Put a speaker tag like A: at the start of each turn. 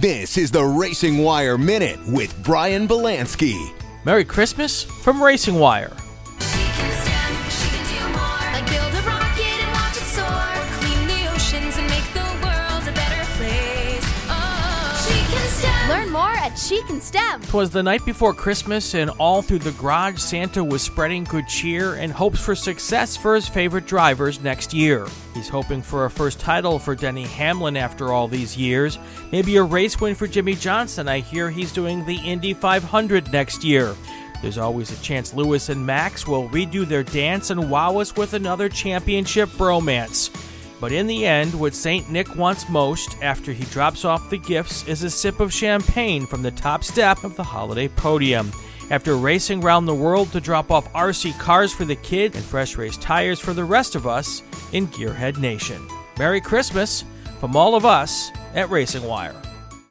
A: This is the RacingWire Minute with Brian Belansky.
B: Merry Christmas from
C: RacingWire.
D: Learn more at She Can STEM.
B: Twas the night before Christmas, and all through the garage, Santa was spreading good cheer and hopes for success for his favorite drivers next year. He's hoping for a first title for Denny Hamlin after all these years, maybe a race win for Jimmie Johnson. I hear he's doing the Indy 500 next year. There's always a chance Lewis and Max will redo their dance and wow us with another championship bromance. But in the end, what St. Nick wants most after he drops off the gifts is a sip of champagne from the top step of the holiday podium. After racing around the world to drop off RC cars for the kids and fresh race tires for the rest of us in Gearhead Nation. Merry Christmas from all of us at RacingWire.